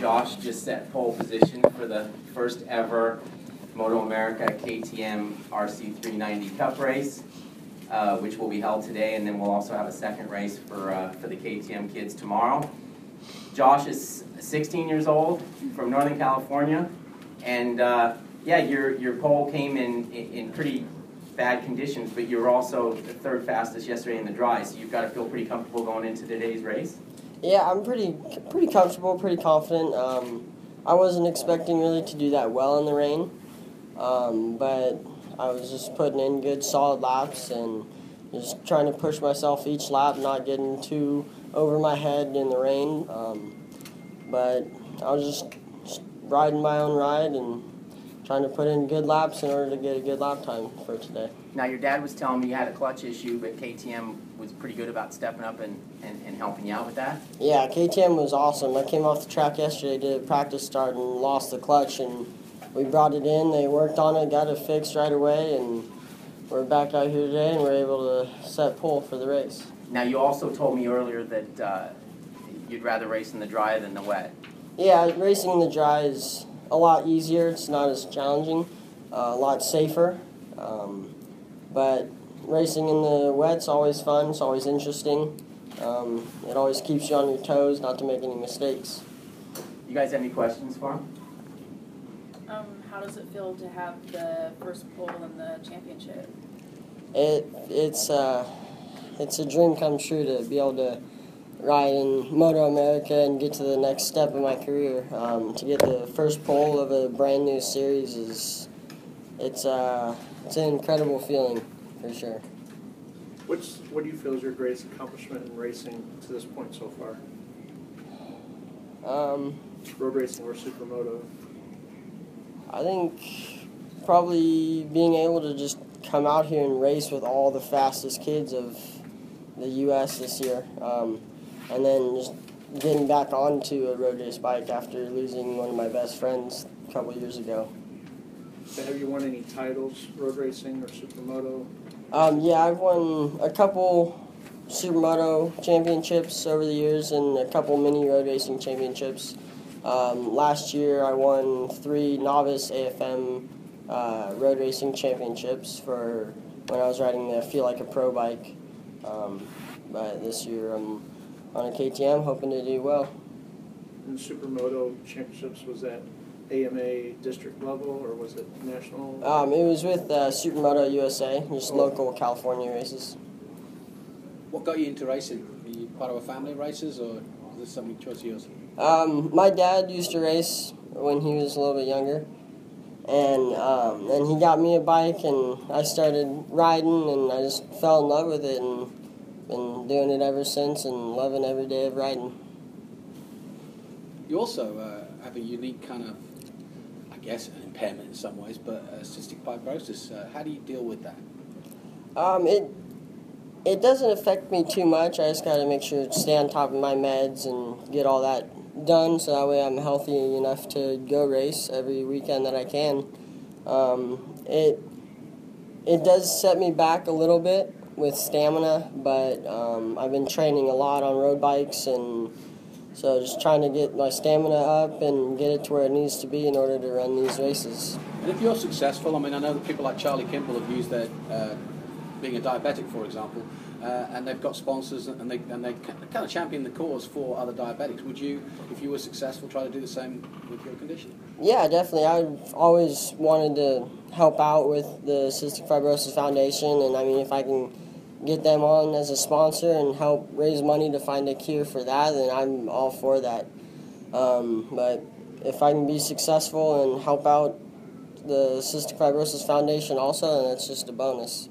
Josh just set pole position for the first ever Moto America KTM RC 390 Cup race, uh, which will be held today, and then we'll also have a second race for, uh, for the KTM kids tomorrow. Josh is 16 years old from Northern California, and uh, yeah, your, your pole came in, in, in pretty bad conditions, but you were also the third fastest yesterday in the dry, so you've got to feel pretty comfortable going into today's race. Yeah, I'm pretty pretty comfortable, pretty confident. Um, I wasn't expecting really to do that well in the rain, um, but I was just putting in good solid laps and just trying to push myself each lap, not getting too over my head in the rain. Um, but I was just, just riding my own ride and trying to put in good laps in order to get a good lap time for today. Now, your dad was telling me you had a clutch issue, but KTM was pretty good about stepping up and, and, and helping you out with that. Yeah, KTM was awesome. I came off the track yesterday, did a practice start, and lost the clutch, and we brought it in. They worked on it, got it fixed right away, and we're back out here today, and we're able to set pole for the race. Now, you also told me earlier that uh, you'd rather race in the dry than the wet. Yeah, racing in the dry is a lot easier. It's not as challenging, uh, a lot safer. Um, but racing in the wet's always fun. It's always interesting. Um, it always keeps you on your toes, not to make any mistakes. You guys have any questions for him? Um, how does it feel to have the first pole in the championship? It it's uh, it's a dream come true to be able to ride in Moto America and get to the next step in my career. Um, to get the first pole of a brand new series is it's uh, it's an incredible feeling for sure. What's what do you feel is your greatest accomplishment in racing to this point so far? Um, Road racing or supermoto? I think probably being able to just come out here and race with all the fastest kids of the U.S. this year, um, and then just getting back onto a road race bike after losing one of my best friends a couple years ago. So have you won any titles, road racing or supermoto? Um, yeah, I've won a couple supermoto championships over the years and a couple mini road racing championships. Um, last year, I won three novice AFM uh, road racing championships for when I was riding the Feel Like a Pro bike. Um, but this year, I'm on a KTM, hoping to do well. In supermoto championships, was that AMA district level or was it national? Um, it was with uh, Supermoto USA, just local California races. What got you into racing? Are you part of a family of racers, or is this something choice of yours? Um, my dad used to race when he was a little bit younger, and um, and he got me a bike, and I started riding, and I just fell in love with it, and been doing it ever since, and loving every day of riding. You also uh, have a unique kind of, I guess, an impairment in some ways, but uh, cystic fibrosis. Uh, how do you deal with that? Um, it it doesn't affect me too much. I just got to make sure to stay on top of my meds and get all that done, so that way I'm healthy enough to go race every weekend that I can. Um, it it does set me back a little bit with stamina, but um, I've been training a lot on road bikes and. So just trying to get my stamina up and get it to where it needs to be in order to run these races. And if you're successful, I mean, I know that people like Charlie Kimball have used their uh, being a diabetic, for example, uh, and they've got sponsors and they and they kind of champion the cause for other diabetics. Would you, if you were successful, try to do the same with your condition? Yeah, definitely. I've always wanted to help out with the Cystic Fibrosis Foundation, and I mean, if I can get them on as a sponsor and help raise money to find a cure for that, then I'm all for that. Um, but if I can be successful and help out the Cystic Fibrosis Foundation also, then it's just a bonus.